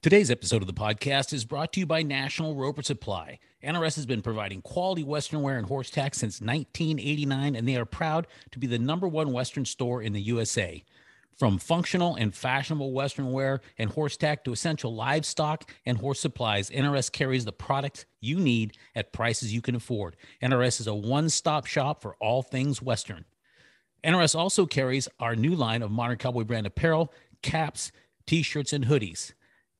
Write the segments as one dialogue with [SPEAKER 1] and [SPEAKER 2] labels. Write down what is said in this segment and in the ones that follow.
[SPEAKER 1] Today's episode of the podcast is brought to you by National Roper Supply. NRS has been providing quality Western wear and horse tack since 1989, and they are proud to be the number one Western store in the USA. From functional and fashionable Western wear and horse tack to essential livestock and horse supplies, NRS carries the products you need at prices you can afford. NRS is a one stop shop for all things Western. NRS also carries our new line of modern cowboy brand apparel, caps, t shirts, and hoodies.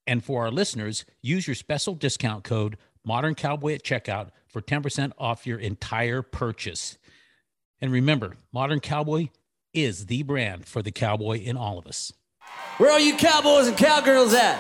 [SPEAKER 1] And for our listeners, use your special discount code Modern Cowboy at checkout for 10% off your entire purchase. And remember, Modern Cowboy is the brand for the cowboy in all of us.
[SPEAKER 2] Where are you cowboys and cowgirls at?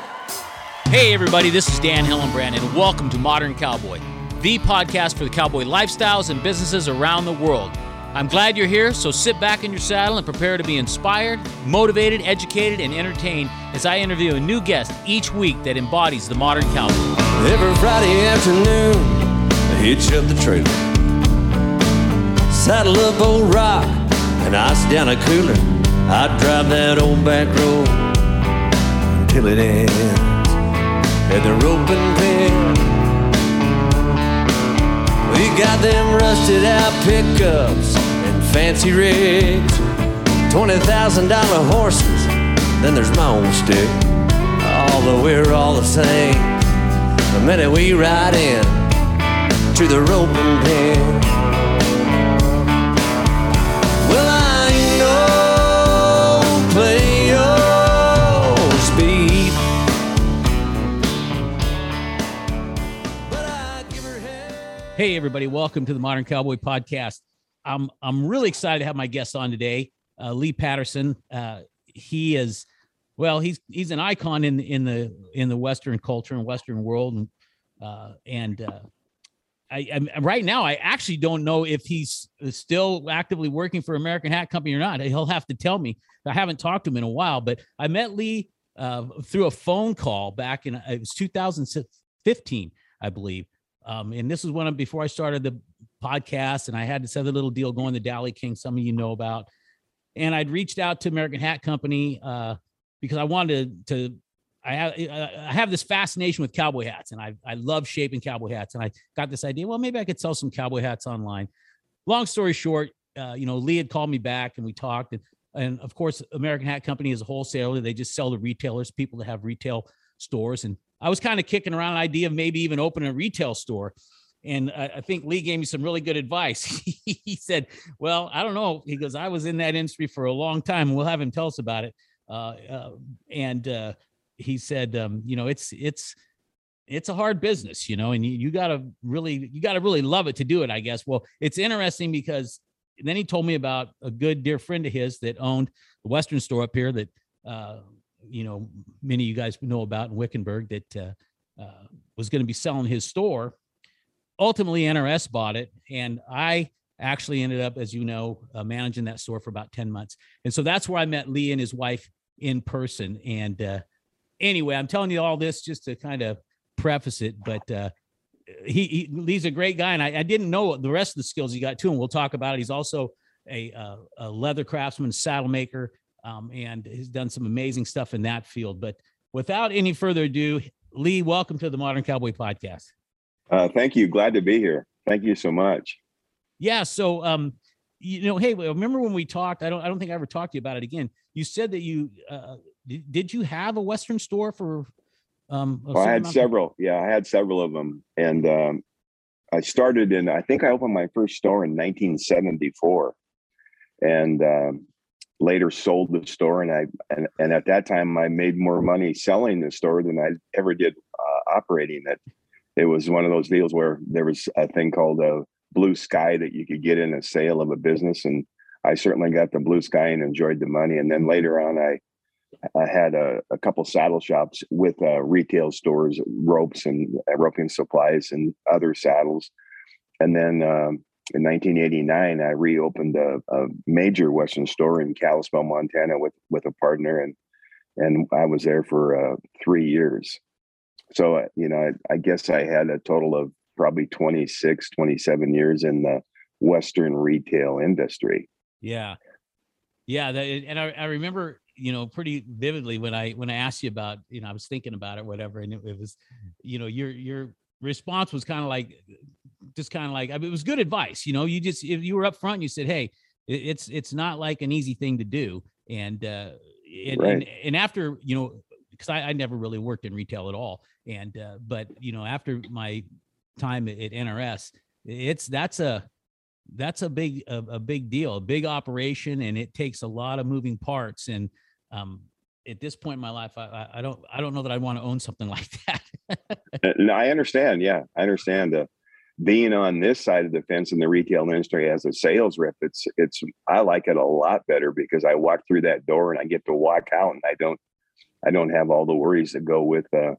[SPEAKER 1] Hey, everybody, this is Dan Hillenbrand, and welcome to Modern Cowboy, the podcast for the cowboy lifestyles and businesses around the world. I'm glad you're here, so sit back in your saddle and prepare to be inspired, motivated, educated, and entertained as I interview a new guest each week that embodies the modern cowboy.
[SPEAKER 2] Every Friday afternoon, I hitch up the trailer, saddle up old rock, and ice down a cooler. I drive that old back road until it ends at the roping pen. We got them rusted out pickups and fancy rigs, twenty thousand dollar horses. Then there's my own stick. Although we're all the same, the minute we ride in to the roping pen.
[SPEAKER 1] Hey, everybody, welcome to the Modern Cowboy Podcast. I'm I'm really excited to have my guest on today, uh, Lee Patterson. Uh, he is, well, he's he's an icon in in the in the Western culture and Western world, and uh, and uh, I, I'm right now I actually don't know if he's still actively working for American Hat Company or not. He'll have to tell me. I haven't talked to him in a while, but I met Lee uh, through a phone call back in it was 2015, I believe. Um, and this is one of before I started the podcast, and I had this other little deal going, the Dally King, some of you know about. And I'd reached out to American Hat Company uh, because I wanted to. I have I have this fascination with cowboy hats, and I I love shaping cowboy hats. And I got this idea. Well, maybe I could sell some cowboy hats online. Long story short, uh, you know, Lee had called me back, and we talked. And, and of course, American Hat Company is a wholesaler. They just sell to retailers, people that have retail stores. And I was kind of kicking around an idea of maybe even opening a retail store. And I, I think Lee gave me some really good advice. he said, "Well, I don't know." He goes, "I was in that industry for a long time. We'll have him tell us about it." Uh, uh, and uh, he said, um, "You know, it's it's it's a hard business, you know, and you, you gotta really you gotta really love it to do it. I guess. Well, it's interesting because then he told me about a good dear friend of his that owned the Western store up here that uh, you know many of you guys know about in Wickenburg that uh, uh, was going to be selling his store. Ultimately, NRS bought it, and I actually ended up, as you know, uh, managing that store for about ten months. And so that's where I met Lee and his wife in person. And anyway, I'm telling you all this just to kind of preface it, but uh, he, he Lee's a great guy, and I, I didn't know the rest of the skills he got too, and we'll talk about it. He's also a, uh, a leather craftsman, saddle maker, um, and has done some amazing stuff in that field. But without any further ado, Lee, welcome to the Modern Cowboy Podcast.
[SPEAKER 3] Uh, thank you. Glad to be here. Thank you so much.
[SPEAKER 1] Yeah. So, um, you know, hey, remember when we talked? I don't, I don't think I ever talked to you about it again. You said that you uh, did, did you have a Western store for? Um,
[SPEAKER 3] I had
[SPEAKER 1] amount of-
[SPEAKER 3] several. Yeah, I had several of them, and um, I started in. I think I opened my first store in 1974, and um, later sold the store. And I and, and at that time, I made more money selling the store than I ever did uh, operating it. It was one of those deals where there was a thing called a blue sky that you could get in a sale of a business, and I certainly got the blue sky and enjoyed the money. And then later on, I I had a, a couple saddle shops with uh, retail stores, ropes and uh, roping supplies and other saddles. And then um, in 1989, I reopened a, a major Western store in Kalispell, Montana, with with a partner, and and I was there for uh, three years. So uh, you know, I, I guess I had a total of probably 26, 27 years in the Western retail industry.
[SPEAKER 1] Yeah. Yeah. That, and I, I remember you know, pretty vividly when I when I asked you about, you know, I was thinking about it, whatever, and it, it was, you know, your your response was kind of like, just kind of like, I mean, it was good advice. You know, you just if you were up front, you said, hey, it's it's not like an easy thing to do, and uh, and right. and, and after you know, because I, I never really worked in retail at all, and uh, but you know, after my time at, at NRS, it's that's a that's a big a, a, big deal a big operation and it takes a lot of moving parts and um at this point in my life i i don't i don't know that i want to own something like that
[SPEAKER 3] uh, no i understand yeah i understand uh, being on this side of the fence in the retail industry as a sales rep it's it's i like it a lot better because i walk through that door and i get to walk out and i don't i don't have all the worries that go with uh,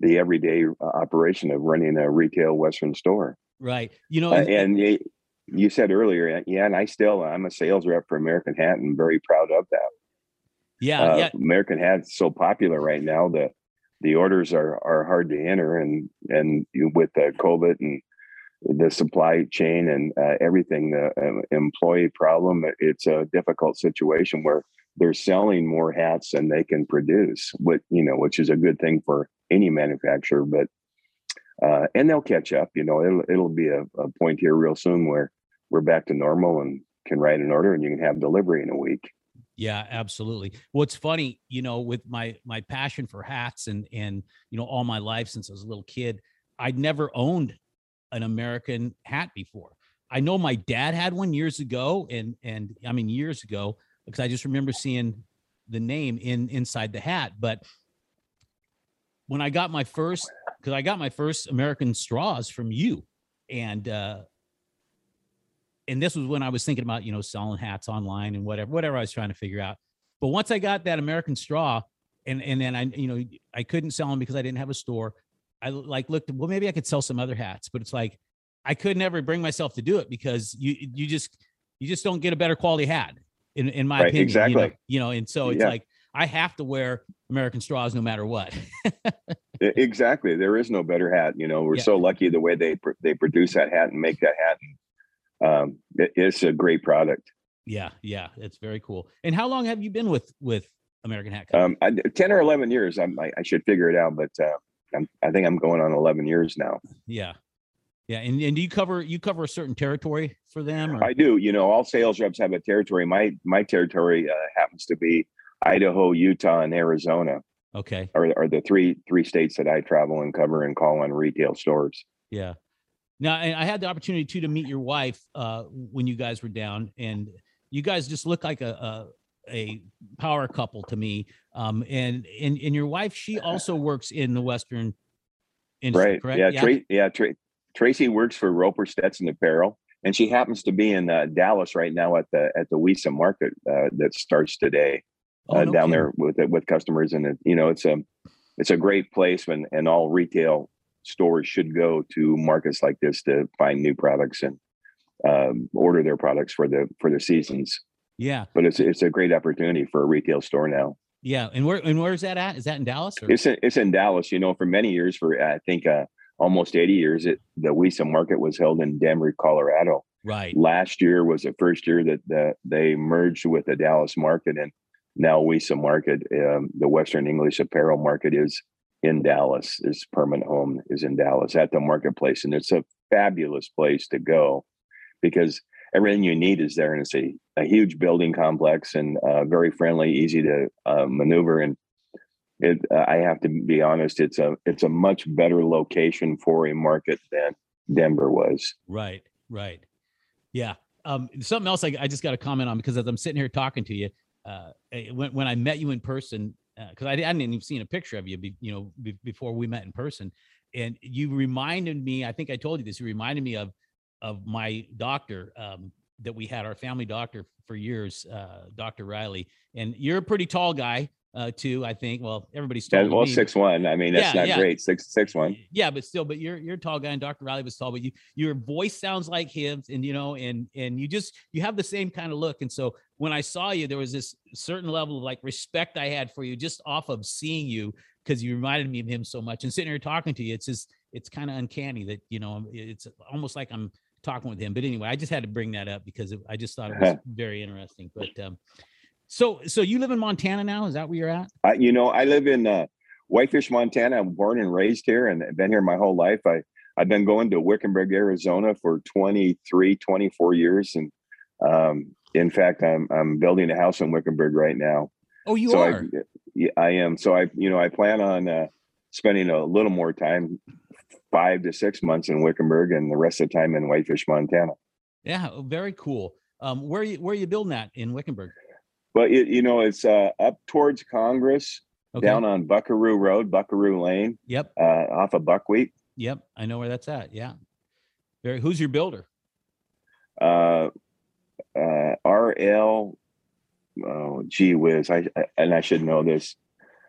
[SPEAKER 3] the everyday uh, operation of running a retail western store
[SPEAKER 1] right you know
[SPEAKER 3] uh, and you said earlier, yeah, and I still I'm a sales rep for American Hat and very proud of that.
[SPEAKER 1] Yeah, uh, yeah.
[SPEAKER 3] American Hat's so popular right now that the orders are are hard to enter, and and with the COVID and the supply chain and uh, everything, the uh, employee problem, it's a difficult situation where they're selling more hats than they can produce. What you know, which is a good thing for any manufacturer, but uh, and they'll catch up. You know, it'll it'll be a, a, point here real soon where we're back to normal and can write an order and you can have delivery in a week.
[SPEAKER 1] Yeah, absolutely. What's funny, you know, with my my passion for hats and and you know all my life since I was a little kid, I'd never owned an American hat before. I know my dad had one years ago, and and I mean years ago because I just remember seeing the name in inside the hat. But when I got my first because I got my first American straws from you, and uh, and this was when I was thinking about you know selling hats online and whatever whatever I was trying to figure out. But once I got that American straw, and and then I you know I couldn't sell them because I didn't have a store. I like looked well maybe I could sell some other hats, but it's like I could never bring myself to do it because you you just you just don't get a better quality hat in in my right, opinion.
[SPEAKER 3] Exactly.
[SPEAKER 1] You know, you know, and so it's yeah. like I have to wear American straws no matter what.
[SPEAKER 3] exactly. There is no better hat. You know, we're yeah. so lucky the way they they produce that hat and make that hat. Um, it, it's a great product.
[SPEAKER 1] Yeah, yeah, it's very cool. And how long have you been with with American Hat
[SPEAKER 3] Company? Um, I, ten or eleven years. I'm, I, I should figure it out, but uh, I'm, I think I'm going on eleven years now.
[SPEAKER 1] Yeah, yeah. And and do you cover you cover a certain territory for them? Or?
[SPEAKER 3] I do. You know, all sales reps have a territory. My my territory uh, happens to be Idaho, Utah, and Arizona.
[SPEAKER 1] Okay.
[SPEAKER 3] Are, are the three three states that I travel and cover and call on retail stores.
[SPEAKER 1] Yeah. Now I had the opportunity too to meet your wife uh, when you guys were down, and you guys just look like a, a, power couple to me. Um, and and and your wife, she also works in the Western industry,
[SPEAKER 3] right?
[SPEAKER 1] Correct?
[SPEAKER 3] Yeah, yeah. Tra- yeah Tra- Tracy works for Roper Stetson Apparel, and she happens to be in uh, Dallas right now at the at the WESA market uh, that starts today oh, uh, no down kidding. there with with customers, and it, you know it's a it's a great place, and and all retail stores should go to markets like this to find new products and um, order their products for the for the seasons.
[SPEAKER 1] Yeah,
[SPEAKER 3] but it's it's a great opportunity for a retail store now.
[SPEAKER 1] Yeah, and where and where's that at? Is that in Dallas?
[SPEAKER 3] Or? It's in, it's in Dallas. You know, for many years, for I think uh, almost eighty years, it the WESA market was held in Denver, Colorado.
[SPEAKER 1] Right.
[SPEAKER 3] Last year was the first year that the, they merged with the Dallas market, and now WESA market, um, the Western English apparel market, is in Dallas. His permanent home is in Dallas at the marketplace, and it's a fabulous place to go because everything you need is there, and it's a, a huge building complex and uh, very friendly, easy to uh, maneuver. And it, uh, I have to be honest, it's a it's a much better location for a market than Denver was.
[SPEAKER 1] Right, right, yeah. Um, something else I, I just got to comment on because as I'm sitting here talking to you, uh, eh, when when I met you in person, because uh, I, I, hadn't even seen a picture of you, be, you know, be, before we met in person, and you reminded me. I think I told you this. You reminded me of of my doctor um, that we had, our family doctor for years, uh, Doctor Riley. And you're a pretty tall guy uh, too. I think. Well, everybody's tall.
[SPEAKER 3] Yeah, well, six one. I mean, that's yeah, not yeah. great. Six six one.
[SPEAKER 1] Yeah, but still, but you're you're a tall guy, and Dr. Riley was tall, but you your voice sounds like him, and you know, and and you just you have the same kind of look. And so when I saw you, there was this certain level of like respect I had for you just off of seeing you because you reminded me of him so much. And sitting here talking to you, it's just it's kind of uncanny that you know it's almost like I'm talking with him. But anyway, I just had to bring that up because I just thought it was very interesting. But um, So so you live in Montana now? Is that where you're at?
[SPEAKER 3] I, you know, I live in uh, Whitefish, Montana. I'm born and raised here, and I've been here my whole life. I I've been going to Wickenburg, Arizona for 23, 24 years, and um, in fact, I'm I'm building a house in Wickenburg right now.
[SPEAKER 1] Oh, you
[SPEAKER 3] so
[SPEAKER 1] are.
[SPEAKER 3] I, yeah, I am. So I, you know, I plan on uh, spending a little more time, five to six months in Wickenburg, and the rest of the time in Whitefish, Montana.
[SPEAKER 1] Yeah, very cool. Um, where are you where are you building that in Wickenburg?
[SPEAKER 3] Well, it, you know, it's uh, up towards Congress,
[SPEAKER 1] Okay.
[SPEAKER 3] down on Buckaroo Road, Buckaroo Lane,
[SPEAKER 1] Yep.
[SPEAKER 3] uh, off of Buckwheat.
[SPEAKER 1] Yep. I know where that's at. Yeah. Very. Who's your builder?
[SPEAKER 3] Uh, uh, RL. Oh, gee whiz! I, I and I should know this.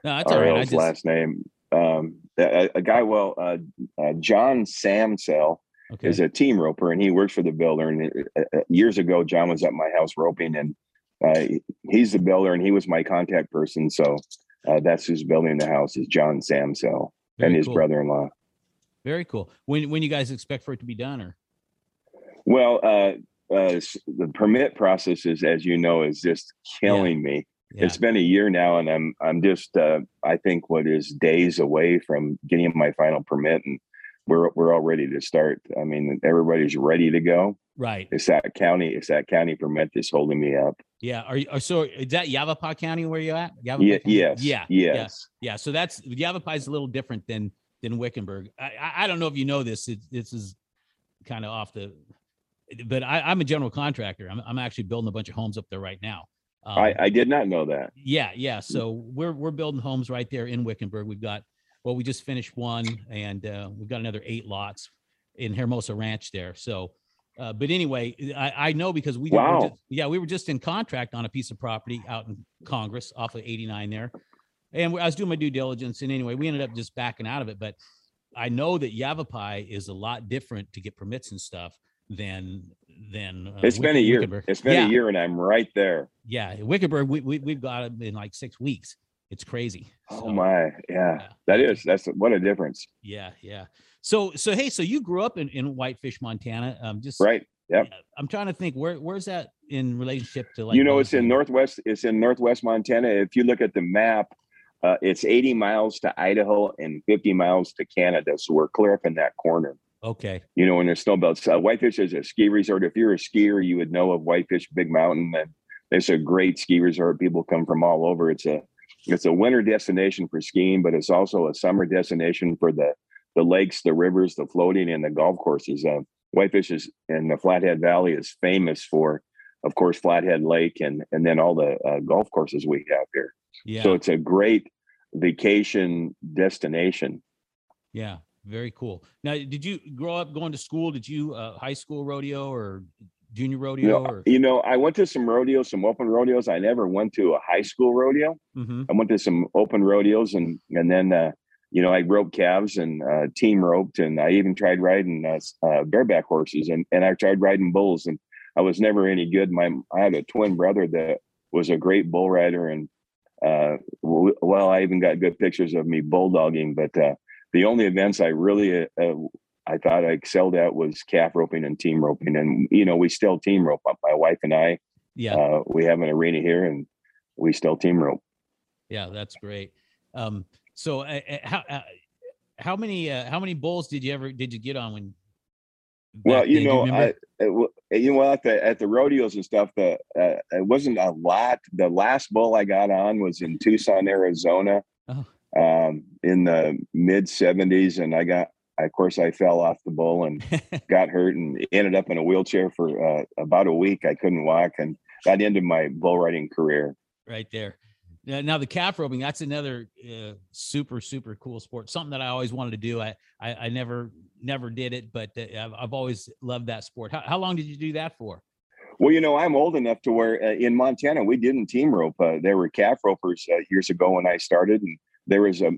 [SPEAKER 1] No, that's all right. I
[SPEAKER 3] RL's
[SPEAKER 1] just
[SPEAKER 3] last name. Um, a, a guy. Well, uh, uh, John Samsell
[SPEAKER 1] okay.
[SPEAKER 3] is a team roper, and he works for the builder. And uh, uh, years ago, John was at my house roping, and uh, he's the builder, and he was my contact person. So uh, that's who's building the house is John Samsell
[SPEAKER 1] Very
[SPEAKER 3] and his
[SPEAKER 1] cool.
[SPEAKER 3] brother-in-law.
[SPEAKER 1] Very cool. When when you guys expect for it to be done or
[SPEAKER 3] Well, uh, uh, the permit process is, as you know, is just killing me.
[SPEAKER 1] Yeah.
[SPEAKER 3] It's been a year now, and I'm I'm just uh, I think what is days away from getting my final permit, and we're we're all ready to start. I mean, everybody's ready to go.
[SPEAKER 1] right.
[SPEAKER 3] It's that county. It's that county permit that's holding me up.
[SPEAKER 1] Yeah. Are you so is that Yavapai County where you at? Yavapai
[SPEAKER 3] Yeah. Yes.
[SPEAKER 1] Yeah. Yeah.
[SPEAKER 3] Yes.
[SPEAKER 1] Yeah. So that's Yavapai is a little different than than Wickenburg. I I, I don't know if you know this. It, this is kind of off the, but I, I'm a general contractor. I'm I'm actually building a bunch of homes up there right now. Um,
[SPEAKER 3] I I did not know that.
[SPEAKER 1] Yeah, yeah. So we're we're building homes right there in Wickenburg. We've got well, we just finished one, and uh, we've got another eight lots in Hermosa Ranch there. So, uh, but anyway, I, I know because we were
[SPEAKER 3] Wow.
[SPEAKER 1] just- yeah we were just in contract on a piece of property out in Congress off of 89 there, and I was doing my due diligence. And anyway, we ended up just backing out of it. But I know that Yavapai is a lot different to get permits and stuff than than uh,
[SPEAKER 3] It's been a year.
[SPEAKER 1] Wickenburg.
[SPEAKER 3] It's been
[SPEAKER 1] Yeah.
[SPEAKER 3] a year, and I'm right there.
[SPEAKER 1] Yeah, Wickenburg, we, we we've got it in like six weeks. It's crazy.
[SPEAKER 3] Oh my, yeah,
[SPEAKER 1] yeah,
[SPEAKER 3] that is that's what a difference,
[SPEAKER 1] Yeah, yeah. So so hey, so you grew up in, in Whitefish, Montana. Um, just
[SPEAKER 3] right? Yep.
[SPEAKER 1] I'm trying to think where where's that in relationship to like
[SPEAKER 3] you know, it's in northwest. It's in northwest Montana. If you look at the map, uh, it's 80 miles to Idaho and 50 miles to Canada. So we're clear up in that corner.
[SPEAKER 1] Okay.
[SPEAKER 3] You know, in the snow belts. Uh, Whitefish is a ski resort. If you're a skier, you would know of Whitefish Big Mountain, and it's a great ski resort. People come from all over. It's a it's a winter destination for skiing, but it's also a summer destination for the the lakes, the rivers, the floating, and the golf courses. Uh, Whitefish is in the Flathead Valley is famous for, of course, Flathead Lake, and and then all the uh, golf courses we have here.
[SPEAKER 1] Yeah.
[SPEAKER 3] So it's a great vacation destination.
[SPEAKER 1] yeah. Very cool. Now, did you grow up going to school? Did you uh, high school rodeo or junior rodeo
[SPEAKER 3] You know,
[SPEAKER 1] or?
[SPEAKER 3] you know, I went to some rodeos, some open rodeos. I never went to a high school rodeo.
[SPEAKER 1] Mhm.
[SPEAKER 3] I went to some open rodeos, and and then uh, you know I roped calves and uh, team roped, and I even tried riding uh, uh, bareback horses, and and I tried riding bulls, and I was never any good. My I had a twin brother that was a great bull rider, and uh, well, I even got good pictures of me bulldogging. But uh, the only events I really uh, I thought I excelled at was calf roping and team roping, and you know we still team rope. My wife and I,
[SPEAKER 1] Yeah.
[SPEAKER 3] uh, we have an arena here, and we still team rope.
[SPEAKER 1] Yeah. That's great. Um, so uh, uh, how uh, how many uh, how many bulls did you ever did you get on when?
[SPEAKER 3] Well, you? Know? I, it you know, at the at the rodeos and stuff, the uh, it wasn't a lot. The last bull I got on was in Tucson, Arizona,
[SPEAKER 1] Oh.
[SPEAKER 3] um, in the mid '70s, and I got, of course, I fell off the bull and got hurt and ended up in a wheelchair for uh, about a week. I couldn't walk, and that ended my bull riding career.
[SPEAKER 1] right there. Now, now the calf roping, that's another uh, super, super cool sport. Something that I always wanted to do. I, I, I never, never did it, but uh, I've, I've always loved that sport. How, how long did you do that for?
[SPEAKER 3] Well, you know, I'm old enough to where uh, in Montana we didn't team rope. Uh, there were calf ropers uh, years ago when I started, and there was a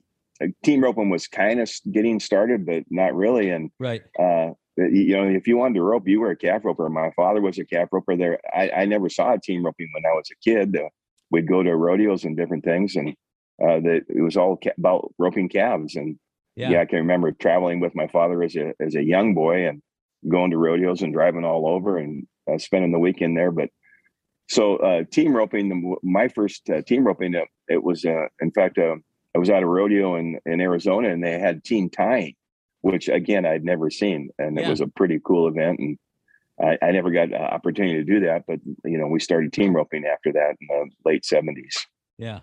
[SPEAKER 3] team roping was kind of getting started, but not really. And
[SPEAKER 1] Right.
[SPEAKER 3] uh, you know, if you wanted to rope, you were a calf roper. My father was a calf roper. There, I, I never saw a team roping when I was a kid. Uh, we'd go to rodeos and different things, and uh, that it was all ca- about roping calves. And
[SPEAKER 1] Yeah.
[SPEAKER 3] yeah. I can remember traveling with my father as a as a young boy and going to rodeos and driving all over and uh, spending the weekend there. But so uh, team roping, my first uh, team roping, uh, it was uh, in fact uh, I was at a rodeo in in Arizona, and they had team tying, which again I'd never seen, and it was a pretty cool event. And I, I never got an opportunity to do that, but you know we started team roping after that in the late seventies.
[SPEAKER 1] Yeah.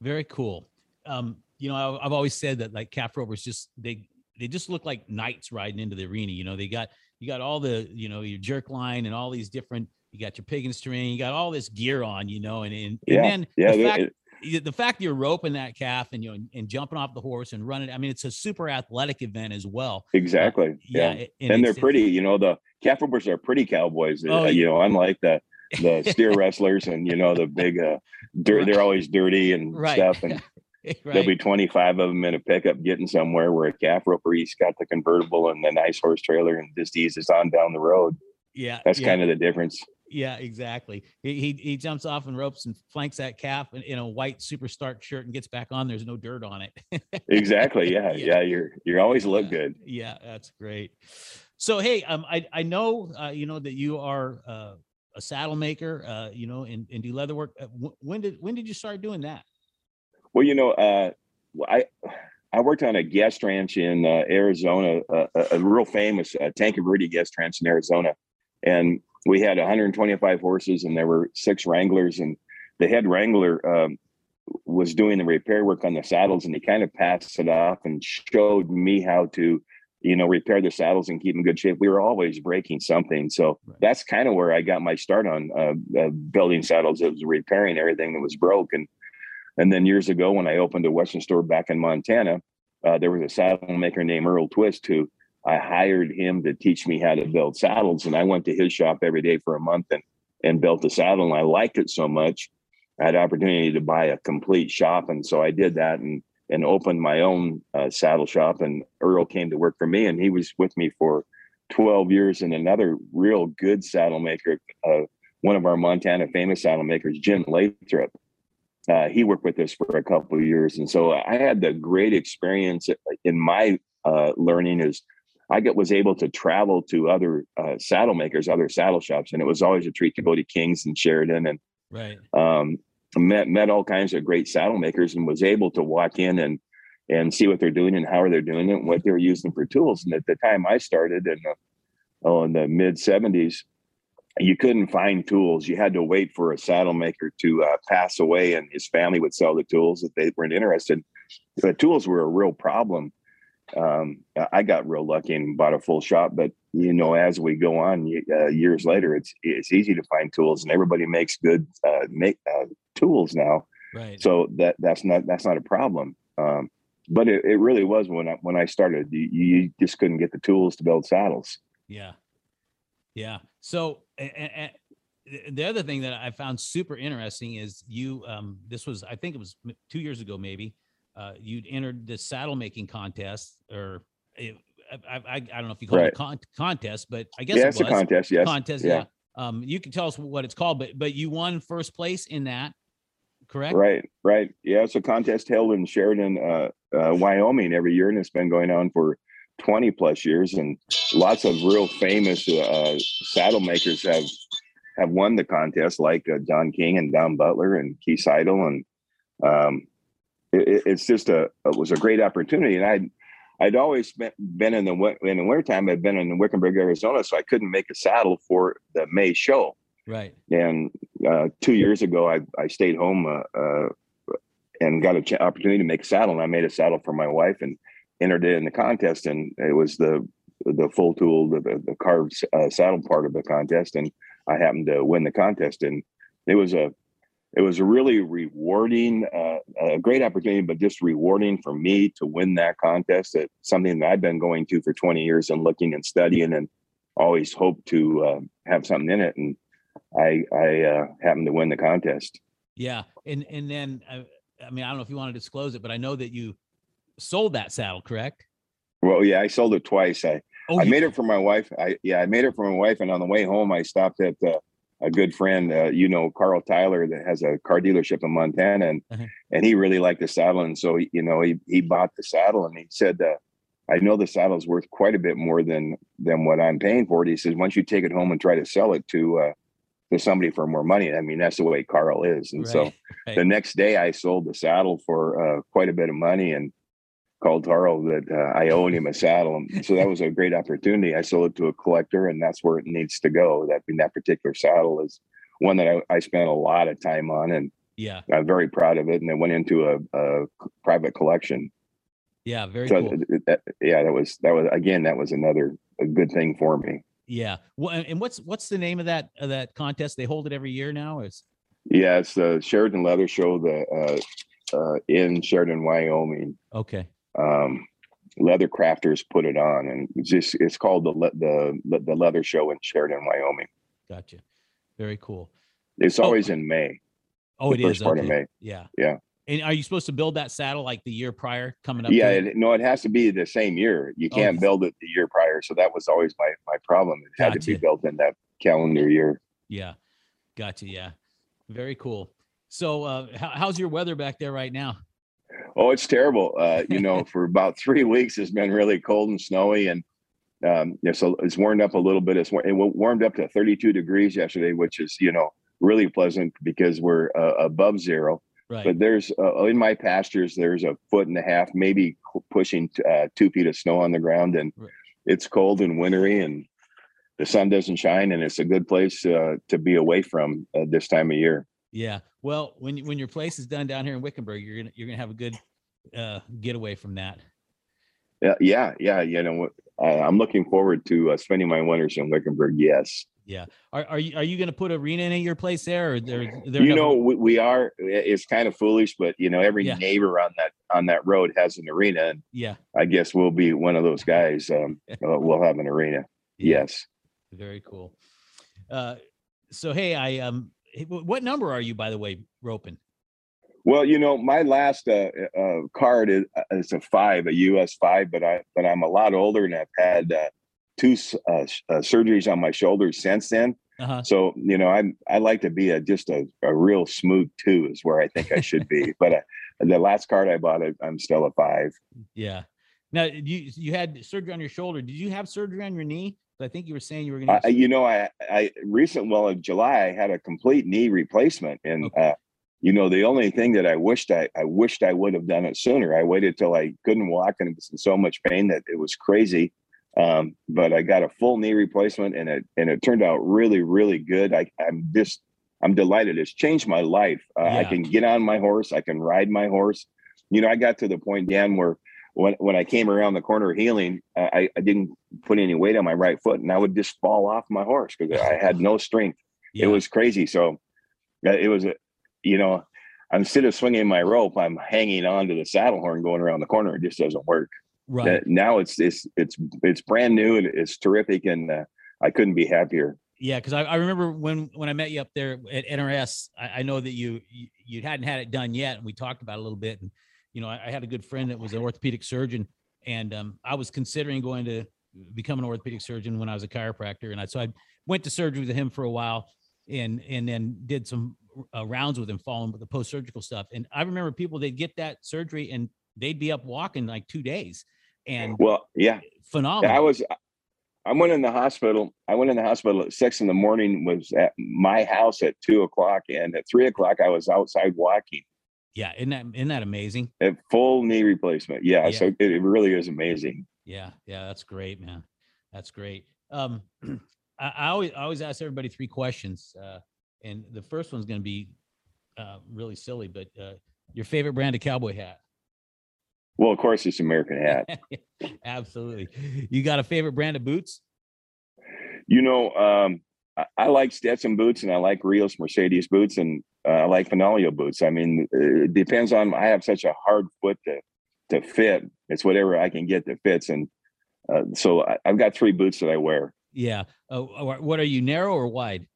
[SPEAKER 1] Very cool. Um, you know, I, I've always said that like calf ropers just they they just look like knights riding into the arena. You know, they got you got all the you know your jerk line and all these different. You got your pig and string. You got all this gear on. You know, and and,
[SPEAKER 3] Yeah,
[SPEAKER 1] and then
[SPEAKER 3] Yeah,
[SPEAKER 1] the fact
[SPEAKER 3] it-
[SPEAKER 1] the fact that you're roping that calf and you know and, jumping off the horse and running. I mean, it's a super athletic event as well.
[SPEAKER 3] exactly.
[SPEAKER 1] Yeah,
[SPEAKER 3] yeah.
[SPEAKER 1] a-
[SPEAKER 3] and they're pretty. You know, the calf ropers are pretty cowboys.
[SPEAKER 1] Oh,
[SPEAKER 3] uh, you know, unlike the the steer wrestlers and you know the big uh, dirt. They're always dirty and
[SPEAKER 1] Right.
[SPEAKER 3] stuff, and there'll be twenty five of them in a pickup getting somewhere. Where a calf roper, he's got the convertible and the nice horse trailer, and just eases on down the road.
[SPEAKER 1] yeah,
[SPEAKER 3] That's
[SPEAKER 1] yeah.
[SPEAKER 3] kind of the difference.
[SPEAKER 1] Yeah, exactly. He, he he jumps off and ropes and flanks that calf in, in a white super stark shirt and gets back on. There's no dirt on it.
[SPEAKER 3] Exactly. Yeah,
[SPEAKER 1] Yeah.
[SPEAKER 3] yeah. You're you're always look
[SPEAKER 1] Yeah.
[SPEAKER 3] good.
[SPEAKER 1] yeah, that's great. So hey, um, I I know uh, you know that you are uh, a saddle maker, uh, you know, and, and do leather work. Uh, when did when did you start doing that?
[SPEAKER 3] Well, you know, uh, I I worked on a guest ranch in uh, Arizona, uh, a, a real famous uh, Verde guest ranch in Arizona, and we had 125 horses, and there were six wranglers, and the head wrangler um, was doing the repair work on the saddles, and he kind of passed it off and showed me how to, you know, repair the saddles and keep them in good shape. We were always breaking something, so
[SPEAKER 1] Right.
[SPEAKER 3] that's kind of where I got my start on uh, uh, building saddles. It was repairing everything that was broke, and and then years ago, when I opened a Western store back in Montana, uh, there was a saddle maker named Earl Twist who I hired him to teach me how to build saddles. And I went to his shop every day for a month and, and built a saddle. And I liked it so much, I had opportunity to buy a complete shop. And so I did that and, and opened my own uh, saddle shop. And Earl came to work for me and he was with me for 12 years. And another real good saddle maker, uh, one of our Montana famous saddle makers, Jim Lathrop uh, he worked with us for a couple years, and so I had the great experience in my uh, learning is I get was able to travel to other uh, saddle makers, other saddle shops, and it was always a treat to go to Kings and Sheridan and
[SPEAKER 1] Right.
[SPEAKER 3] um, met met all kinds of great saddle makers and was able to walk in and and see what they're doing and how they're doing it and what they're using for tools. And at the time I started in the oh in the mid seventies, you couldn't find tools. You had to wait for a saddle maker to uh, pass away, and his family would sell the tools if they weren't interested. The tools were a real problem. Um, I got real lucky and bought a full shop, but you know, as we go on uh, years later, it's it's easy to find tools, and everybody makes good uh, make uh, tools now.
[SPEAKER 1] Right.
[SPEAKER 3] So that that's not that's not a problem. Um, but it, it really was when I when I started. You, you just couldn't get the tools to build saddles.
[SPEAKER 1] Yeah. Yeah. So a- a- a- the other thing that I found super interesting is you um this was I think it was 2 years ago maybe uh you'd entered the saddle making contest or it, I, I I don't know if you call it a con- contest but I guess
[SPEAKER 3] yeah,
[SPEAKER 1] it
[SPEAKER 3] it's
[SPEAKER 1] was
[SPEAKER 3] a contest. Yes,
[SPEAKER 1] contest yeah.
[SPEAKER 3] yeah.
[SPEAKER 1] Um you can tell us what it's called but but you won first place in that correct?
[SPEAKER 3] Right, right. Yeah, it's a contest held in Sheridan, uh, uh, Wyoming every year, and it's been going on for 20 plus years. And lots of real famous uh, saddle makers have have won the contest, like uh, John King and Don Butler and Keith Seidel. And um, it- it, it's just a it was a great opportunity. And I'd I'd always been, been in the in the wintertime. I'd been in Wickenburg, Arizona, so I couldn't make a saddle for the May show.
[SPEAKER 1] Right.
[SPEAKER 3] And uh, two years ago, I, I stayed home uh, uh, and got an ch- opportunity to make a saddle. And I made a saddle for my wife and entered it in the contest. And it was the the full tool, the, the, the carved uh, saddle part of the contest. And I happened to win the contest. And it was a it was a really rewarding, uh, a great opportunity, but just rewarding for me to win that contest. It's something that I've been going to for 20 years and looking and studying and always hoped to uh, have something in it. And I I uh, happened to win the contest.
[SPEAKER 1] Yeah. And and then uh, I mean I don't know if you want to disclose it but I know that you sold that saddle, correct?
[SPEAKER 3] Well, yeah, I sold it twice. I
[SPEAKER 1] Oh,
[SPEAKER 3] I
[SPEAKER 1] you-
[SPEAKER 3] made it for my wife. I yeah, I made it for my wife, and on the way home, I stopped at uh, a good friend, uh, you know, Carl Tyler, that has a car dealership in Montana, and
[SPEAKER 1] Uh-huh.
[SPEAKER 3] and he really liked the saddle, and so he, you know, he he bought the saddle, and he said, uh, "I know the saddle's worth quite a bit more than than what I'm paying for it." He says, "Once you take it home and try to sell it to uh, to somebody for more money. I mean, that's the way Carl is. And so
[SPEAKER 1] right.
[SPEAKER 3] the next day I sold the saddle for uh, quite a bit of money and called Carl that uh, I owed him a saddle. And so that was a great opportunity. I sold it to a collector and that's where it needs to go. That that particular saddle is one that I, I spent a lot of time on and
[SPEAKER 1] yeah,
[SPEAKER 3] I'm very proud of it. And it went into a, a private collection.
[SPEAKER 1] yeah, very
[SPEAKER 3] So
[SPEAKER 1] cool.
[SPEAKER 3] that, yeah, that was, that was, again, that was another a good thing for me.
[SPEAKER 1] Yeah. Well, and what's what's the name of that of that contest? They hold it every year now. It's
[SPEAKER 3] Yeah, it's the Sheridan Leather Show the uh, uh, in Sheridan, Wyoming.
[SPEAKER 1] okay.
[SPEAKER 3] Um, leather crafters put it on, and it's just it's called the le- the the, the Leather Show in Sheridan, Wyoming.
[SPEAKER 1] Gotcha. Very cool.
[SPEAKER 3] It's
[SPEAKER 1] Oh.
[SPEAKER 3] always in May.
[SPEAKER 1] Oh, it is.
[SPEAKER 3] first part of. May.
[SPEAKER 1] Yeah.
[SPEAKER 3] Yeah.
[SPEAKER 1] And are you supposed to build that saddle like the year prior coming up?
[SPEAKER 3] Yeah,
[SPEAKER 1] it?
[SPEAKER 3] no, it has to be the same year. You
[SPEAKER 1] Oh,
[SPEAKER 3] can't
[SPEAKER 1] it's-
[SPEAKER 3] build it the year prior, so that was always my my problem. It had to be built in that calendar year.
[SPEAKER 1] Yeah. Gotcha. Yeah. Very cool. So, uh, how, how's your weather back there right now?
[SPEAKER 3] Oh, it's terrible. Uh, you know, for about three weeks, it's been really cold and snowy, and um, yeah, so it's warmed up a little bit. It's it warmed up to 32 degrees yesterday, which is you know really pleasant because we're uh, above zero.
[SPEAKER 1] Right.
[SPEAKER 3] But there's uh, in my pastures, there's a foot and a half, maybe pushing uh, two feet of snow on the ground, and
[SPEAKER 1] Right.
[SPEAKER 3] it's cold and wintry, and the sun doesn't shine, and it's a good place uh, to be away from uh, this time of year.
[SPEAKER 1] yeah. Well, when when your place is done down here in Wickenburg, you're gonna you're gonna have a good uh, getaway from that.
[SPEAKER 3] Yeah, yeah, yeah. You know, I'm looking forward to uh, spending my winters in Wickenburg. Yes,
[SPEAKER 1] Yeah. Are are you are you gonna put arena in your place there, or there? there
[SPEAKER 3] you know we, we are. It's kind of foolish, but you know, every
[SPEAKER 1] Yeah.
[SPEAKER 3] neighbor on that on that road has an arena, and
[SPEAKER 1] Yeah.
[SPEAKER 3] I guess we'll be one of those guys. Um, we'll have an arena.
[SPEAKER 1] yeah.
[SPEAKER 3] Yes.
[SPEAKER 1] Very cool. Uh, so hey, I um, what number are you by the way, roping?
[SPEAKER 3] Well, you know, my last uh, uh, card is, is a five, a US five, but I but I'm a lot older and I've had uh, two uh, uh, surgeries on my shoulders since then.
[SPEAKER 1] Uh huh.
[SPEAKER 3] So you know, I'm I like to be a just a, a real smooth two is where I think I should be. but uh, the last card I bought, I, I'm still a five.
[SPEAKER 1] Yeah. Now you you had surgery on your shoulder. Did you have surgery on your knee? I think you were saying you were gonna.
[SPEAKER 3] Uh, you know, I I recent well in July I had a complete knee replacement, and
[SPEAKER 1] Okay.
[SPEAKER 3] uh, you know the only thing that I wished I I wished I would have done it sooner. I waited till I couldn't walk and was in so much pain that it was crazy. Um, but I got a full knee replacement, and it and it turned out really really good. I I'm just I'm delighted. It's changed my life. Uh, I can get on my horse. I can ride my horse. You know, I got to the point, Dan, where when when I came around the corner healing, I, I didn't put any weight on my right foot, and I would just fall off my horse because I had no strength.
[SPEAKER 1] yeah.
[SPEAKER 3] It was crazy. So it was, a, you know, instead of swinging my rope, I'm hanging on to the saddle horn going around the corner. It just doesn't work.
[SPEAKER 1] right.
[SPEAKER 3] Now it's it's it's it's brand new and it's terrific, and uh, I couldn't be happier.
[SPEAKER 1] Yeah, because I, I remember when when I met you up there at NRS, I, I know that you, you you hadn't had it done yet, and we talked about it a little bit. And you know, I, I had a good friend that was an orthopedic surgeon, and um, I was considering going to become an orthopedic surgeon when I was a chiropractor, and I so I went to surgery with him for a while, and and then did some uh, rounds with him, following with the post surgical stuff. And I remember people they'd get that surgery and they'd be up walking like two days, and
[SPEAKER 3] Well, yeah,
[SPEAKER 1] phenomenal.
[SPEAKER 3] I was. I went in the hospital. I went in the hospital at six in the morning. Was at my house at two o'clock, and at three o'clock I was outside walking.
[SPEAKER 1] Yeah, isn't that isn't that amazing?
[SPEAKER 3] Full knee replacement. Yeah,
[SPEAKER 1] Yeah.
[SPEAKER 3] so it, it really is amazing.
[SPEAKER 1] Yeah, yeah, that's great, man. That's great. Um, I, I always I always ask everybody three questions, uh, and the first one's going to be uh, really silly, but uh, your favorite brand of cowboy hat?
[SPEAKER 3] Well, of course, it's American hat.
[SPEAKER 1] Absolutely. You got a favorite brand of boots?
[SPEAKER 3] you know, um, I, I like Stetson boots and I like Rios Mercedes boots and uh, I like Fenoglio boots. I mean, it depends on. I have such a hard foot to to fit. It's whatever I can get that fits, and uh, so I, I've got three boots that I wear.
[SPEAKER 1] Yeah. Uh, what are you, narrow or wide?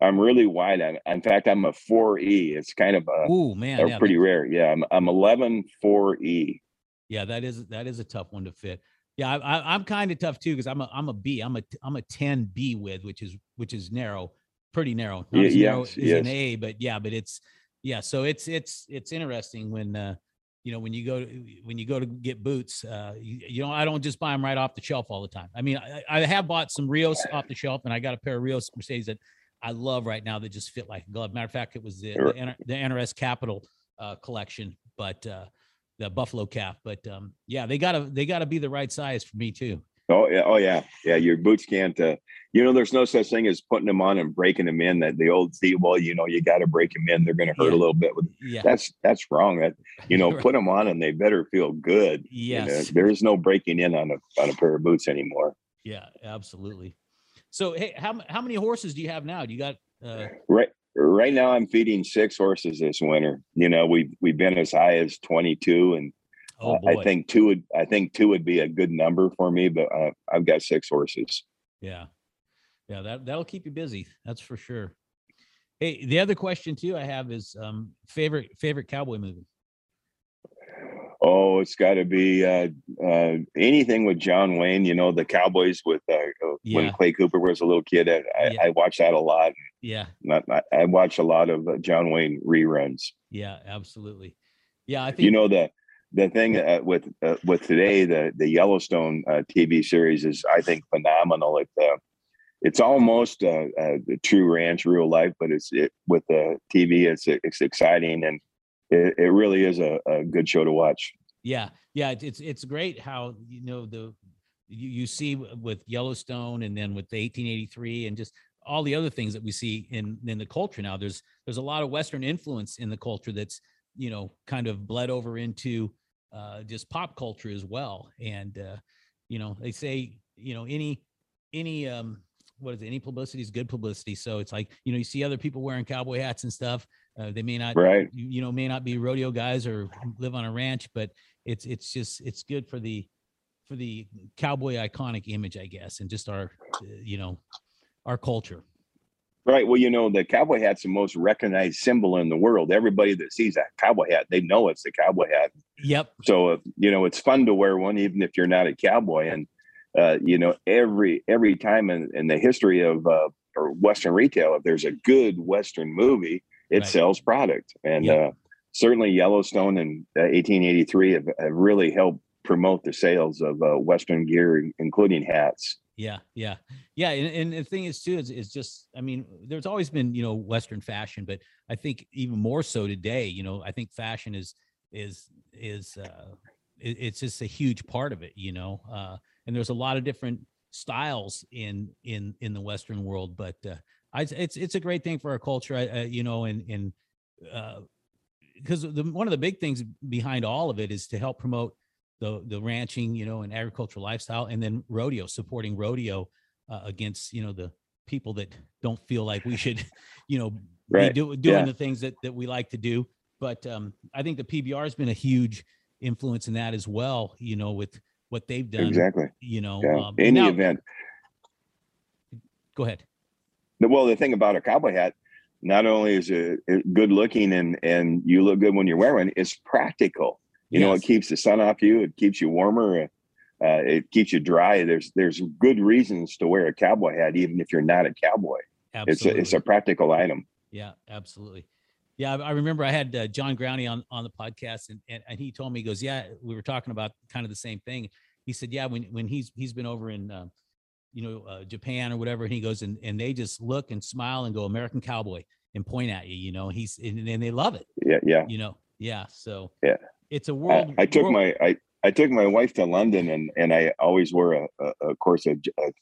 [SPEAKER 3] I'm really wide on. In fact, I'm a four E. It's kind of a,
[SPEAKER 1] Oh man,
[SPEAKER 3] a
[SPEAKER 1] yeah,
[SPEAKER 3] pretty rare. Yeah, I'm I'm 11 4 E.
[SPEAKER 1] yeah, that is that is a tough one to fit. Yeah, I, I, I'm kind of tough too because I'm a I'm a B. I'm a I'm a 10 B with which is which is narrow, pretty narrow. Not
[SPEAKER 3] Ye-
[SPEAKER 1] as narrow
[SPEAKER 3] yes,
[SPEAKER 1] as an. A, but yeah, but it's yeah. So it's it's it's interesting when uh you know when you go to when you go to get boots, uh you, you know I don't just buy them right off the shelf all the time. I mean I, I have bought some Rios off the shelf, and I got a pair of Rios Mercedes that I love right now that just fit like a glove. Matter of fact, it was the the, the NRS Capital uh, collection, but uh, the Buffalo Calf. But um, yeah, they gotta they gotta be the right size for me too.
[SPEAKER 3] Oh yeah, oh yeah, yeah. Your boots can't. Uh, you know, there's no such thing as putting them on and breaking them in. That the old see, well, you know, you got to break them in. They're going to hurt
[SPEAKER 1] Yeah.
[SPEAKER 3] a little bit. With
[SPEAKER 1] Yeah.
[SPEAKER 3] that's that's wrong. That you know,
[SPEAKER 1] Right.
[SPEAKER 3] put them on and they better feel good. You know,
[SPEAKER 1] Yes.
[SPEAKER 3] there is no breaking in on a on a pair of boots anymore.
[SPEAKER 1] Yeah, absolutely. So hey, how how many horses do you have now? Do you got uh
[SPEAKER 3] Right. Right now, I'm feeding six horses this winter. You know, we've we've been as high as 22, and
[SPEAKER 1] oh.
[SPEAKER 3] I think two would I think two would be a good number for me. But uh, I've got six horses.
[SPEAKER 1] Yeah. Yeah, that that'll keep you busy. That's for sure. Hey, the other question too I have is um favorite favorite cowboy movie.
[SPEAKER 3] Oh, it's got to be uh, uh, anything with John Wayne. You know, the Cowboys with uh, uh, when Clay Cooper was a little kid. I, I,
[SPEAKER 1] Yeah.
[SPEAKER 3] I watched that a lot.
[SPEAKER 1] Yeah,
[SPEAKER 3] Not, I, I watch a lot of uh, John Wayne reruns.
[SPEAKER 1] yeah, absolutely. Yeah, I think
[SPEAKER 3] You know the the thing uh, with uh, with today the the Yellowstone uh, TV series is I think phenomenal. It uh, it's almost the true ranch real life, but it's it with the TV. It's it's exciting and it, it really is a, a good show to watch.
[SPEAKER 1] yeah, yeah, it's it's great how you know the you, you see with Yellowstone and then with the 1883 and just all the other things that we see in in the culture now. There's there's a lot of Western influence in the culture that's you know kind of bled over into uh, just pop culture as well. And uh, you know they say you know any any um what is it any publicity is good publicity. So it's like you know you see other people wearing cowboy hats and stuff. Uh, they may not
[SPEAKER 3] Right.
[SPEAKER 1] you, you know may not be rodeo guys or live on a ranch, but it's it's just it's good for the for the cowboy iconic image, I guess, and just our uh, you know our culture.
[SPEAKER 3] Right. Well, you know, the cowboy hat's the most recognized symbol in the world. Everybody that sees that cowboy hat, they know it's the cowboy hat.
[SPEAKER 1] Yep.
[SPEAKER 3] So, uh, you know, it's fun to wear one, even if you're not a cowboy. And, uh, you know, every every time in, in the history of uh, or Western retail, if there's a good Western movie, it
[SPEAKER 1] Right.
[SPEAKER 3] sells product. And
[SPEAKER 1] Yep.
[SPEAKER 3] uh, certainly Yellowstone and uh, 1883 have, have really helped promote the sales of uh, Western gear, including hats.
[SPEAKER 1] Yeah, yeah, yeah. And, and the thing is too is is just I mean, there's always been you know Western fashion, but I think even more so today. You know, I think fashion is is is uh, it- it's just a huge part of it. You know, uh, and there's a lot of different styles in in in the Western world, but uh, I, it's it's a great thing for our culture. Uh, you know, and and because the one of the big things behind all of it is to help promote the the ranching, you know, and agricultural lifestyle, and then rodeo, supporting rodeo uh, against you know the people that don't feel like we should, you know,
[SPEAKER 3] Right.
[SPEAKER 1] be do, doing
[SPEAKER 3] Yeah.
[SPEAKER 1] the things that that we like to do. But um, I think the PBR has been a huge influence in that as well. You know, with what they've done.
[SPEAKER 3] Exactly.
[SPEAKER 1] You know,
[SPEAKER 3] Yeah.
[SPEAKER 1] um,
[SPEAKER 3] Any
[SPEAKER 1] now-
[SPEAKER 3] event.
[SPEAKER 1] Go ahead.
[SPEAKER 3] Well, the thing about a cowboy hat, not only is it good looking and and you look good when you're wearing it's practical. You know, it keeps the sun off you. It keeps you warmer. Uh, it keeps you dry. There's there's good reasons to wear a cowboy hat, even if you're not a cowboy. It's
[SPEAKER 1] Absolutely.
[SPEAKER 3] a, it's a practical item.
[SPEAKER 1] Yeah, absolutely. Yeah, I I remember I had uh, John Growney on on the podcast, and, and and he told me he goes, yeah, we were talking about kind of the same thing. He said, yeah, when when he's he's been over in, uh, you know, uh, Japan or whatever, and he goes and and they just look and smile and go American Cowboy and point at you, you know. He's and, and they love it,
[SPEAKER 3] Yeah, yeah.
[SPEAKER 1] you know. Yeah, so
[SPEAKER 3] Yeah.
[SPEAKER 1] it's a world.
[SPEAKER 3] I took
[SPEAKER 1] world-
[SPEAKER 3] my I, I took my wife to London and and I always wore a, a of course a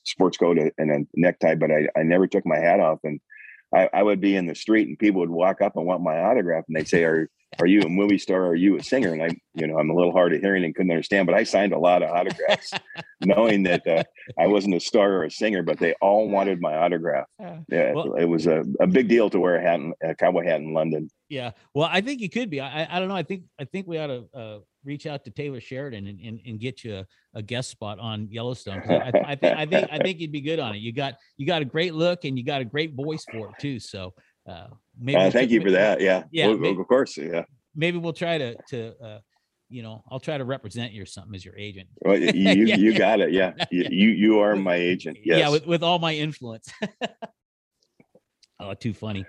[SPEAKER 3] sports coat and a necktie, but I, I never took my hat off and I, I would be in the street and people would walk up and want my autograph and they'd say, Are are you a movie star? Are you a singer? And I, you know, I'm a little hard of hearing and couldn't understand, but I signed a lot of autographs knowing that uh, I wasn't a star or a singer, but they all wanted my autograph. Yeah,
[SPEAKER 1] Well-
[SPEAKER 3] it was a, a big deal to wear a hat, in, a cowboy hat in London.
[SPEAKER 1] Yeah. Well, I think you could be. I, I- I don't know. I think I think we ought to uh, reach out to Taylor Sheridan and, and, and get you a, a guest spot on Yellowstone. I, I think I think I think you'd be good on it. You got you got a great look and you got a great voice for it too. So uh, maybe
[SPEAKER 3] Uh, thank you for that. Yeah,
[SPEAKER 1] Yeah,
[SPEAKER 3] Well,
[SPEAKER 1] may-
[SPEAKER 3] of course. Yeah.
[SPEAKER 1] Maybe we'll try to to uh, you know I'll try to represent you or something as your agent.
[SPEAKER 3] Well, you you,
[SPEAKER 1] Yeah.
[SPEAKER 3] you got it. Yeah, you you, you are my agent. Yes.
[SPEAKER 1] Yeah, with, with all my influence. oh, too funny.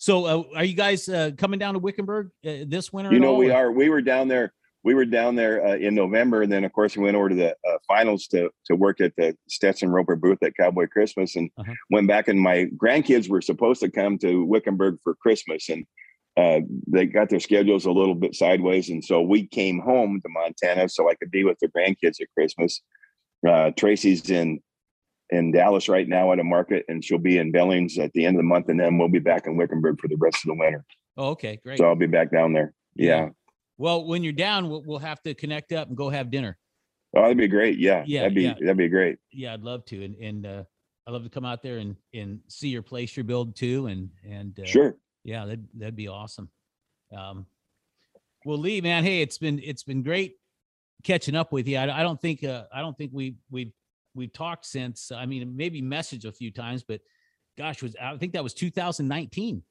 [SPEAKER 1] So, uh, are you guys uh, coming down to Wickenburg uh, this winter?
[SPEAKER 3] you know
[SPEAKER 1] all,
[SPEAKER 3] we
[SPEAKER 1] or-
[SPEAKER 3] are. We were down there. We were down there uh, in November, and then of course we went over to the uh, finals to to work at the Stetson Roper booth at Cowboy Christmas, and
[SPEAKER 1] Uh-huh.
[SPEAKER 3] went back. And my grandkids were supposed to come to Wickenburg for Christmas, and uh, they got their schedules a little bit sideways, and so we came home to Montana so I could be with the grandkids at Christmas. Uh, Tracy's in in Dallas right now at a market, and she'll be in Billings at the end of the month, and then we'll be back in Wickenburg for the rest of the winter.
[SPEAKER 1] Oh, okay, great.
[SPEAKER 3] So I'll be back down there. Yeah.
[SPEAKER 1] Well, when you're down, we'll, we'll have to connect up and go have dinner.
[SPEAKER 3] Oh, that'd be great. Yeah.
[SPEAKER 1] Yeah,
[SPEAKER 3] That'd be
[SPEAKER 1] yeah.
[SPEAKER 3] that'd be great.
[SPEAKER 1] Yeah, I'd love to, and and uh, I'd love to come out there and and see your place you're building too, and and uh,
[SPEAKER 3] Sure.
[SPEAKER 1] yeah, that'd that'd be awesome. Um, well, Lee, man, hey, it's been it's been great catching up with you. I, I don't think uh, I don't think we we we've talked since. I mean, maybe message a few times, but gosh, was I think that was 2019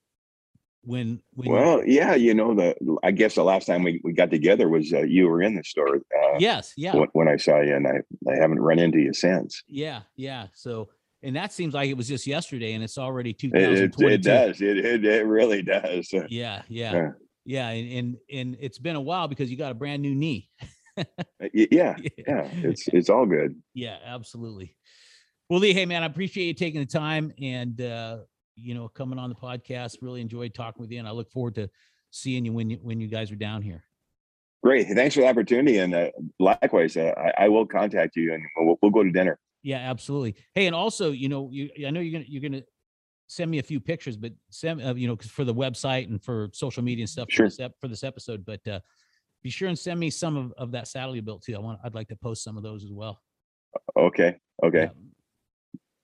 [SPEAKER 1] when when
[SPEAKER 3] Well, yeah, you know, the I guess the last time we, we got together was uh, you were in the store uh,
[SPEAKER 1] yes, yeah,
[SPEAKER 3] when, when I saw you, and I, I haven't run into you since.
[SPEAKER 1] yeah, yeah. So and that seems like it was just yesterday, and it's already
[SPEAKER 3] It, it,
[SPEAKER 1] 2022.
[SPEAKER 3] it does. It, it it really does. Uh,
[SPEAKER 1] Yeah, yeah,
[SPEAKER 3] Yeah.
[SPEAKER 1] yeah, and, and and it's been a while because you got a brand new knee.
[SPEAKER 3] y- yeah, yeah. It's it's all good.
[SPEAKER 1] Yeah, absolutely. Well, Lee, hey man, I appreciate you taking the time and uh, you know coming on the podcast. Really enjoyed talking with you, and I look forward to seeing you when you when you guys are down here.
[SPEAKER 3] Great. Thanks for the opportunity, and uh, likewise, uh, I, I will contact you, and we'll, we'll go to dinner.
[SPEAKER 1] Yeah, absolutely. Hey, and also, you know, you I know you're gonna you're gonna send me a few pictures, but send uh, you know 'cause for the website and for social media and stuff
[SPEAKER 3] Sure.
[SPEAKER 1] for, this ep- for this episode. But uh, be sure and send me some of, of that saddle you built too. I want I'd like to post some of those as well.
[SPEAKER 3] Okay. Okay.
[SPEAKER 1] Yeah.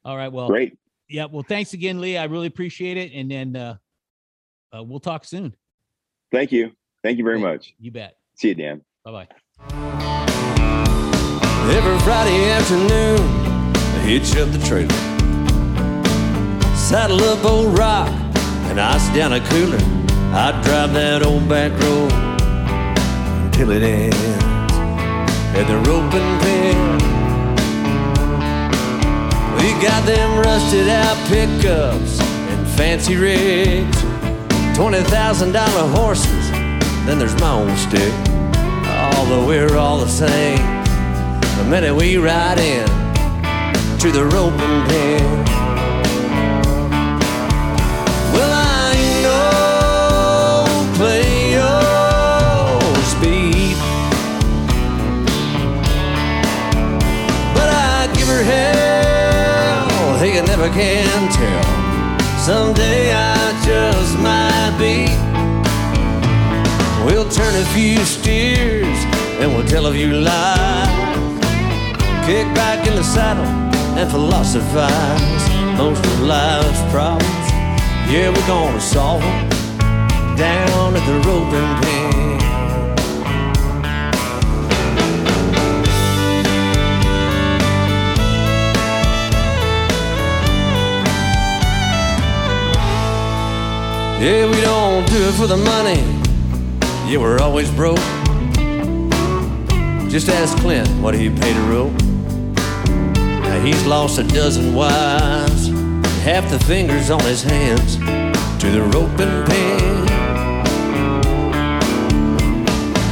[SPEAKER 1] All right. Well,
[SPEAKER 3] Great.
[SPEAKER 1] Yeah. Well, thanks again, Lee. I really appreciate it. And then uh, uh, we'll talk soon.
[SPEAKER 3] Thank you. Thank you very
[SPEAKER 1] Great.
[SPEAKER 3] much.
[SPEAKER 1] You bet.
[SPEAKER 3] See you, Dan.
[SPEAKER 1] Bye bye.
[SPEAKER 2] Every Friday afternoon, I hitch up the trailer. Saddle up old rock and ice down a cooler. I drive that old back road until it ends at the roping pen. We got them rusted out pickups and fancy rigs, twenty thousand dollar horses. Then there's my own stick. Although we're all the same. The minute we ride in to the roping pen. Never can tell. Someday I just might be. We'll turn a few steers and we'll tell a few lies. Kick back in the saddle and philosophize. Most of life's problems, yeah, we're gonna solve them down at the roping pen. Yeah, we don't do it for the money. Yeah, we're always broke. Just ask Clint what he paid a rope. Now he's lost a dozen wives, half the fingers on his hands to the rope and pen.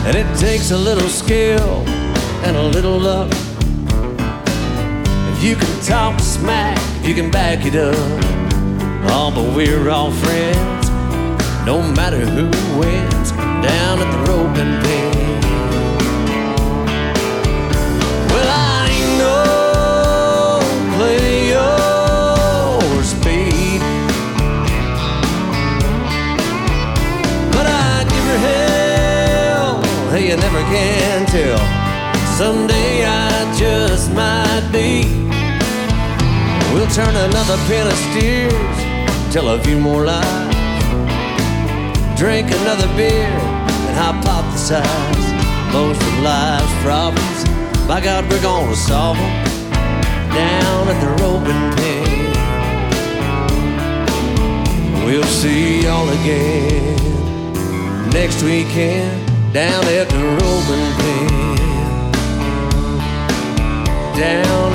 [SPEAKER 2] And it takes a little skill and a little luck. If you can talk smack, you can back it up. Oh, but we're all friends, no matter who wins down at the roping pen. Well, I ain't no speed, but I give her hell. Hey, you never can tell. Someday I just might be. We'll turn another pen of steers, tell a few more lies, drink another beer, and hypothesize most of life's problems. By God, we're gonna solve them down at the roping pen. We'll see y'all again next weekend down at the roping pen. Down